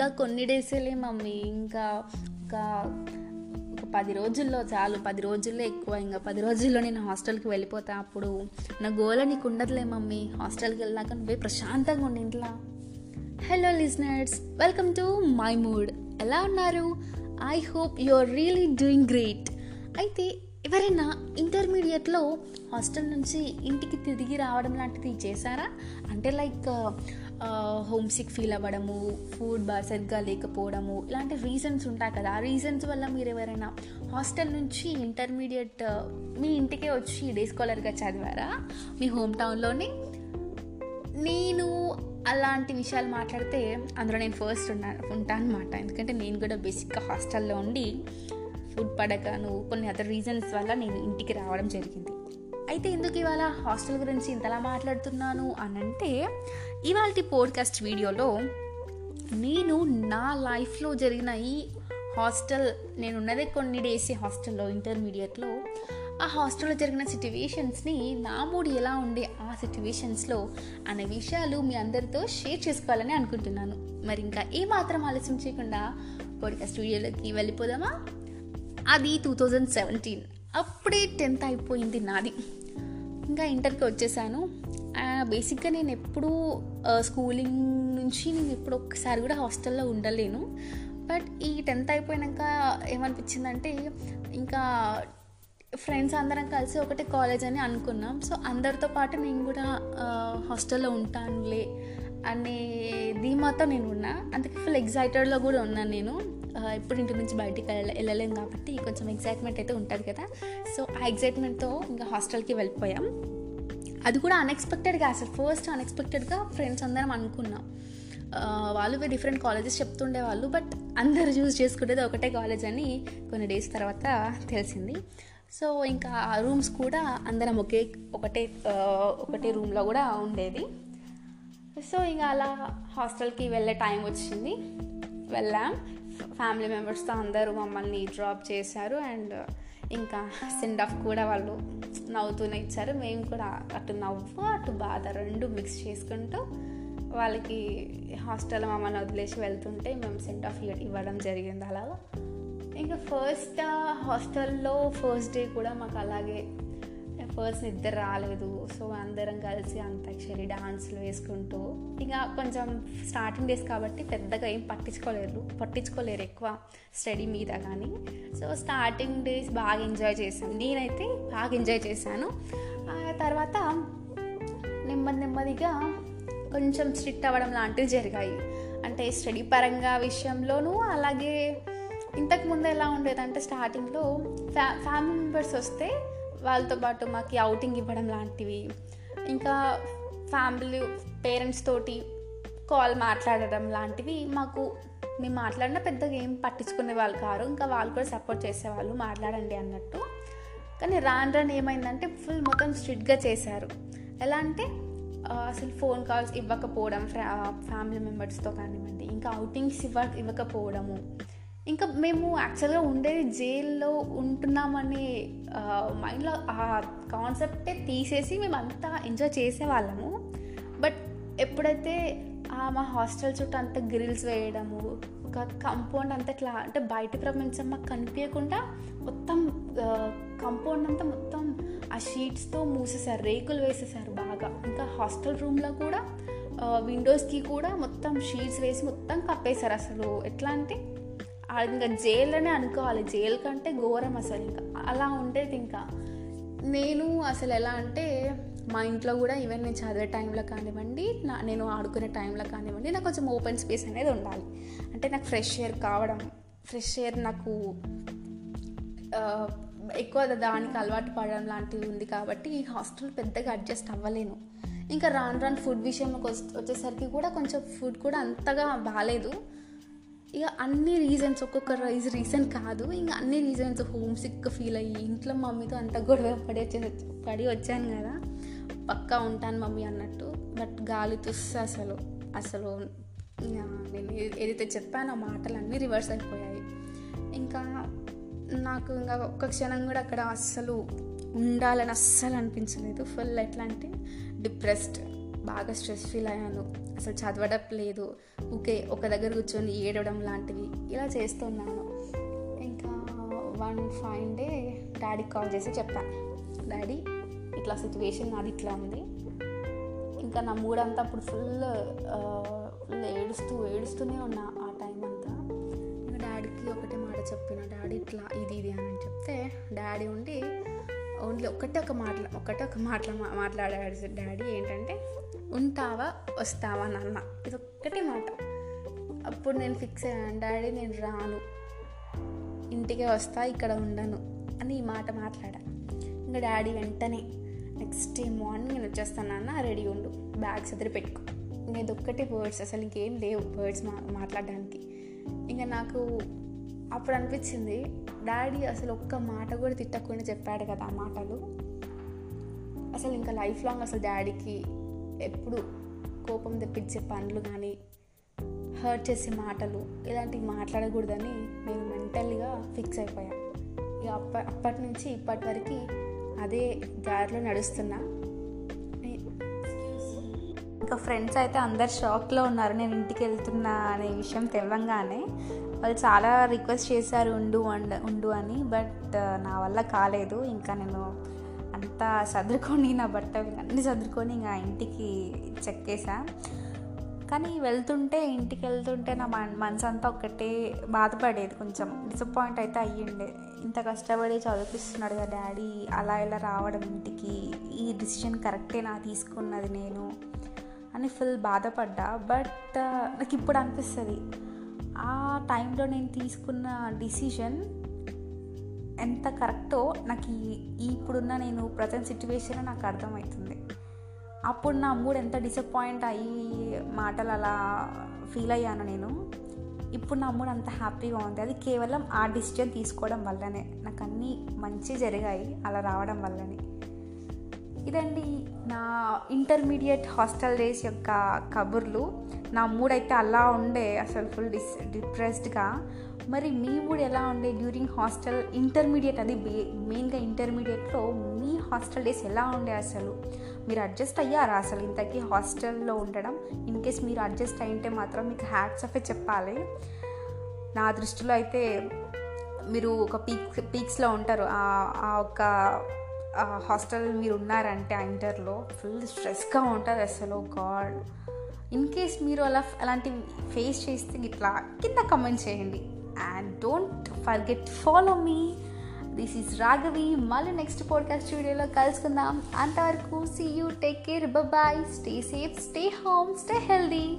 ఇంకా కొన్ని డేసేలే మమ్మీ. ఇంకా ఒక ఒక పది రోజుల్లో చాలు. పది రోజుల్లో ఎక్కువ. ఇంకా పది రోజుల్లో నేను హాస్టల్కి వెళ్ళిపోతా అప్పుడు. నా గోల నీకు ఉండదులే మమ్మీ. హాస్టల్కి వెళ్ళాక నువ్వే ప్రశాంతంగా ఉండి ఇంట్లో. Hello listeners welcome to my mood ఎలా ఉన్నారు? I hope you are really doing great అయితే ఎవరైనా ఇంటర్మీడియట్లో హాస్టల్ నుంచి ఇంటికి తిరిగి రావడం లాంటిది చేశారా? అంటే లైక్ హోమ్ సిక్ ఫీల్ అవ్వడము ఫుడ్ బాగా సరిగ్గా లేకపోవడము ఇలాంటి రీజన్స్ ఉంటాయి కదా. ఆ రీజన్స్ వల్ల మీరు ఎవరైనా హాస్టల్ నుంచి ఇంటర్మీడియట్ మీ ఇంటికే వచ్చి డే స్కాలర్గా చదివారా? మీ హోమ్ టౌన్లోని నేను అలాంటి విషయాలు మాట్లాడితే అందులో నేను ఫస్ట్ ఉన్నా ఉంటాను అనమాట ఎందుకంటే నేను కూడా బేసిక్గా హాస్టల్లో ఉండి ఫుడ్ పడకను కొన్ని అదర్ రీజన్స్ వల్ల నేను ఇంటికి రావడం జరిగింది. అయితే ఎందుకు ఇవాళ హాస్టల్ గురించి ఇంతలా మాట్లాడుతున్నాను అని అంటే ఇవాళ పోడ్కాస్ట్ వీడియోలో నేను నా లైఫ్లో జరిగిన ఈ హాస్టల్ నేను ఉన్నదే కొన్ని డేస్ హాస్టల్లో ఇంటర్మీడియట్లో ఆ హాస్టల్లో జరిగిన సిట్యువేషన్స్ని నా మూడు ఎలా ఉండే ఆ సిట్యువేషన్స్లో అనే విషయాలు మీ అందరితో షేర్ చేసుకోవాలని అనుకుంటున్నాను. మరి ఇంకా ఏమాత్రం ఆలస్యం చేయకుండా పోడ్కాస్ట్ వీడియోలోకి వెళ్ళిపోదామా? అది టూ థౌజండ్ సెవెంటీన్ అప్పుడే టెన్త్ అయిపోయింది నాది. ఇంకా ఇంటర్కి వచ్చేసాను. బేసిక్గా నేను ఎప్పుడూ స్కూలింగ్ నుంచి నేను ఇప్పుడు ఒక్కసారి కూడా హాస్టల్లో ఉండలేను. బట్ ఈ టెన్త్ అయిపోయాక ఏమనిపించిందంటే ఇంకా ఫ్రెండ్స్ అందరం కలిసి ఒకటే కాలేజ్ అని అనుకున్నాం. సో అందరితో పాటు నేను కూడా హాస్టల్లో ఉంటానులే అనే ధీమాతో నేను ఉన్నా. అందుకే ఫుల్ ఎగ్జైటెడ్లో కూడా ఉన్నాను నేను. ఇప్పుడు ఇంటి నుంచి బయటికి వెళ్ళ వెళ్ళలేం కాబట్టి కొంచెం ఎగ్జైట్మెంట్ అయితే ఉంటుంది కదా. సో ఆ ఎగ్జైట్మెంట్తో ఇంకా హాస్టల్కి వెళ్ళిపోయాం. అది కూడా అన్ఎక్స్పెక్టెడ్గా అసలు ఫస్ట్ అన్ఎక్స్పెక్టెడ్గా ఫ్రెండ్స్ అందరం అనుకున్నాం. వాళ్ళు డిఫరెంట్ కాలేజెస్ చెప్తుండే వాళ్ళు బట్ అందరు చూస్ చేసుకునేది ఒకటే కాలేజ్ అని కొన్ని డేస్ తర్వాత తెలిసింది. సో ఇంకా ఆ రూమ్స్ కూడా అందరం ఒకే ఒకటే ఒకటే రూమ్లో కూడా ఉండేది. సో ఇంకా అలా హాస్టల్కి వెళ్ళే టైం వచ్చింది. వెళ్ళాం. ఫ్యామిలీ మెంబర్స్తో అందరూ మమ్మల్ని డ్రాప్ చేశారు అండ్ ఇంకా సెండ్ ఆఫ్ కూడా వాళ్ళు నవ్వుతూనే ఇచ్చారు. మేము కూడా అటు నవ్వు అటు బాధ రెండు మిక్స్ చేసుకుంటూ వాళ్ళకి హాస్టల్ మమ్మల్ని వదిలేసి వెళ్తుంటే మేము సెండ్ ఆఫ్ ఇవ్వడం జరిగింది అలాగా. ఇంకా ఫస్ట్ హాస్టల్లో ఫస్ట్ డే కూడా మాకు అలాగే పర్సన్ ఇద్దరు రాలేదు. సో అందరం కలిసి అంతాక్షరి డాన్స్లు వేసుకుంటూ ఇంకా కొంచెం స్టార్టింగ్ డేస్ కాబట్టి పెద్దగా ఏం పట్టించుకోలేరు పట్టించుకోలేరు ఎక్కువ స్టడీ మీద కానీ. సో స్టార్టింగ్ డేస్ బాగా ఎంజాయ్ చేశాను. నేనైతే బాగా ఎంజాయ్ చేశాను. ఆ తర్వాత నెమ్మది నెమ్మదిగా కొంచెం స్ట్రిక్ట్ అవ్వడం లాంటివి జరిగాయి. అంటే స్టడీ పరంగా విషయంలోనూ అలాగే ఇంతకుముందు ఎలా ఉండేదంటే స్టార్టింగ్లో ఫ్యా ఫ్యామిలీ మెంబర్స్ వస్తే వాళ్ళతో పాటు మాకు అవుటింగ్ ఇవ్వడం లాంటివి. ఇంకా ఫ్యామిలీ పేరెంట్స్ తోటి కాల్ మాట్లాడడం లాంటివి మాకు మేము మాట్లాడిన పెద్దగా ఏం పట్టించుకునే వాళ్ళు కారు. ఇంకా వాళ్ళు కూడా సపోర్ట్ చేసేవాళ్ళు మాట్లాడండి అన్నట్టు. కానీ రాను రాను ఏమైందంటే ఫుల్ మొత్తం స్ట్రిక్ట్గా చేశారు. ఎలా అంటే అసలు ఫోన్ కాల్స్ ఇవ్వకపోవడం ఫ్యామిలీ మెంబర్స్తో కానివ్వండి ఇంకా అవుటింగ్స్ ఇవ్వ ఇవ్వకపోవడము. ఇంకా మేము యాక్చువల్గా ఉండేది జైల్లో ఉంటున్నామనే మైండ్లో ఆ కాన్సెప్టే తీసేసి మేము అంతా ఎంజాయ్ చేసేవాళ్ళము. బట్ ఎప్పుడైతే మా హాస్టల్ చుట్టూ అంత గ్రిల్స్ వేయడము ఒక కంపౌండ్ అంతా ఇట్లా అంటే బయట ప్రపంచం మాకు కనిపించకుండా మొత్తం కంపౌండ్ అంతా మొత్తం ఆ షీట్స్తో మూసేశారు రేకులు వేసేసారు బాగా. ఇంకా హాస్టల్ రూమ్లో కూడా విండోస్కి కూడా మొత్తం షీట్స్ వేసి మొత్తం కప్పేశారు అసలు. ఎట్లా అంటే ఇంకా జైల్లోనే అనుకోవాలి. జైలు కంటే ఘోరం అసలు ఇంకా. అలా ఉండేది ఇంకా. నేను అసలు ఎలా అంటే మా ఇంట్లో కూడా ఈవెన్ నేను చదివే టైంలో కానివ్వండి నా నేను ఆడుకునే టైంలో కానివ్వండి నాకు కొంచెం ఓపెన్ స్పేస్ అనేది ఉండాలి. అంటే నాకు ఫ్రెష్ ఎయిర్ కావడం ఫ్రెష్ ఎయిర్ నాకు ఎక్కువ దానికి అలవాటు పడడం లాంటివి ఉంది కాబట్టి ఈ హాస్టల్ పెద్దగా అడ్జస్ట్ అవ్వలేను. ఇంకా రాను రాను ఫుడ్ విషయంలోకి వచ్చేసరికి కూడా కొంచెం ఫుడ్ కూడా అంతగా బాగాలేదు ఇక అన్ని రీజన్స్ ఒక్కొక్క రైజ్ రీజన్ కాదు. ఇంకా అన్ని రీజన్స్ హోమ్ సిక్ ఫీల్ అయ్యి ఇంట్లో మమ్మీతో అంత గొడవ పడి వచ్చే పడి వచ్చాను కదా. పక్కా ఉంటాను మమ్మీ అన్నట్టు. బట్ గాలి తుస్స అసలు. అసలు నేను ఏదైతే చెప్పానో మాటలు అన్నీ రివర్స్ అయిపోయాయి. ఇంకా నాకు ఇంకా ఒక్క క్షణం కూడా అక్కడ అస్సలు ఉండాలని అస్సలు అనిపించలేదు. ఫుల్ ఎట్లా అంటే డిప్రెస్డ్ బాగా స్ట్రెస్ ఫీల్ అయ్యాను. అసలు చదవడం లేదు ఓకే ఒక దగ్గర కూర్చొని ఏడవడం లాంటివి ఇలా చేస్తున్నాను. ఇంకా వన్ ఫైన్ డే డాడీకి కాల్ చేసి చెప్పాను డాడీ ఇట్లా సిచ్యువేషన్ నాది ఇట్లా ఉంది. ఇంకా నా మూడంతా అప్పుడు ఫుల్ ఫుల్ ఏడుస్తూ ఏడుస్తూనే ఉన్నా ఆ టైం అంతా. ఇంకా డాడీకి ఒకటే మాట చెప్పిన డాడీ ఇట్లా ఇది ఇది అని చెప్తే డాడీ ఉండి ఓన్లీ ఒకటే ఒక మాట్లా ఒకటే ఒక మాటల మాట్లాడాడు డాడీ ఏంటంటే ఉంటావా వస్తావా నాన్న? ఇది ఒక్కటే మాట. అప్పుడు నేను ఫిక్స్ అయ్యాను డాడీ నేను రాను. ఇంటికే వస్తా ఇక్కడ ఉండను. అని ఈ మాట మాట్లాడా. ఇంకా డాడీ వెంటనే నెక్స్ట్ డే మార్నింగ్ నేను వచ్చేస్తాను నాన్న రెడీ ఉండు. బ్యాగ్స్ ఎదురు పెట్టుకో. ఇంకా ఇది ఒక్కటే వర్డ్స్ అసలు ఇంకేం లేవు వర్డ్స్ మా మాట్లాడడానికి. ఇంకా నాకు అప్పుడు అనిపించింది డాడీ అసలు ఒక్క మాట కూడా తిట్టకుండా చెప్పాడు కదా ఆ మాటలు. అసలు ఇంకా లైఫ్ లాంగ్ అసలు డాడీకి ఎప్పుడు కోపం తెప్పించే పనులు కానీ హర్ట్ చేసే మాటలు ఇలాంటివి మాట్లాడకూడదని నేను మెంటల్గా ఫిక్స్ అయిపోయాను ఇక అప్ప అప్పటి నుంచి ఇప్పటి వరకు అదే దారిలో నడుస్తున్నా. ఇంకా ఫ్రెండ్స్ అయితే అందరు షాక్లో ఉన్నారు నేను ఇంటికి వెళ్తున్నా అనే విషయం తెలవంగానే వాళ్ళు చాలా రిక్వెస్ట్ చేశారు ఉండు అండ్ ఉండు అని. బట్ నా వల్ల కాలేదు. ఇంకా నేను అంతా సర్దుకొని నా బట్ట అన్నీ సర్దుకొని ఇంకా ఇంటికి చెక్కేసా కానీ వెళ్తుంటే ఇంటికి వెళ్తుంటే నా మనసు అంతా ఒకటే బాధపడేది కొంచెం. డిసప్పాయింట్ అయితే అయ్యిండే. ఇంత కష్టపడి చదివిపిస్తున్నాడు కదా డాడీ అలా ఇలా రావడం ఇంటికి ఈ డిసిషన్ కరెక్టే నా తీసుకున్నది నేను అని ఫుల్ బాధపడ్డా. బట్ నాకు ఇప్పుడు అనిపిస్తుంది. ఆ టైంలో నేను తీసుకున్న డిసిషన్ ఎంత కరెక్టో నాకు ఈ ఇప్పుడున్న నేను ప్రజెంట్ సిచ్యువేషన్ నాకు అర్థమవుతుంది. అప్పుడు నా మూడ్ ఎంత డిసప్పాయింట్ అయ్యి మాటలు అలా ఫీల్ అయ్యాను నేను ఇప్పుడు నా మూడ్ అంత హ్యాపీగా ఉంది. అది కేవలం ఆ డిసిజన్ తీసుకోవడం వల్లనే. నాకు అన్నీ మంచి జరిగాయి అలా రావడం వల్లనే. ఇదండి నా ఇంటర్మీడియట్ హాస్టల్ డేస్ యొక్క కబుర్లు. నా మూడ్ అయితే అలా ఉండే అసలు ఫుల్ డిస్ డిప్రెస్డ్గా మరి మీ మూడ్ ఎలా ఉండే డ్యూరింగ్ హాస్టల్ ఇంటర్మీడియట్ అది మెయిన్గా ఇంటర్మీడియట్లో మీ హాస్టల్ డేస్ ఎలా ఉండే అసలు? మీరు అడ్జస్ట్ అయ్యారా అసలు ఇంతకీ హాస్టల్లో ఉండడం? ఇన్ కేస్ మీరు అడ్జస్ట్ అయింటే మాత్రం మీకు హ్యాట్స్ ఆఫే చెప్పాలి. నా దృష్టిలో అయితే మీరు ఒక పీక్స్ పీక్స్లో ఉంటారు. ఆ ఒక హాస్టల్ మీరు ఉన్నారంటే ఆ ఇంటర్లో ఫుల్ స్ట్రెస్గా ఉంటుంది అసలు. గాడ్ ఇన్ కేస్ మీరు అలా అలాంటివి ఫేస్ చేస్తే ఇట్లా కింద కమెంట్ చేయండి. And don't forget follow me this is Raghavi మళ్ళీ నెక్స్ట్ పాడ్కాస్ట్ వీడియోలో కలుసుకుందాం. అంతవరకు see you take care bye stay safe stay home stay healthy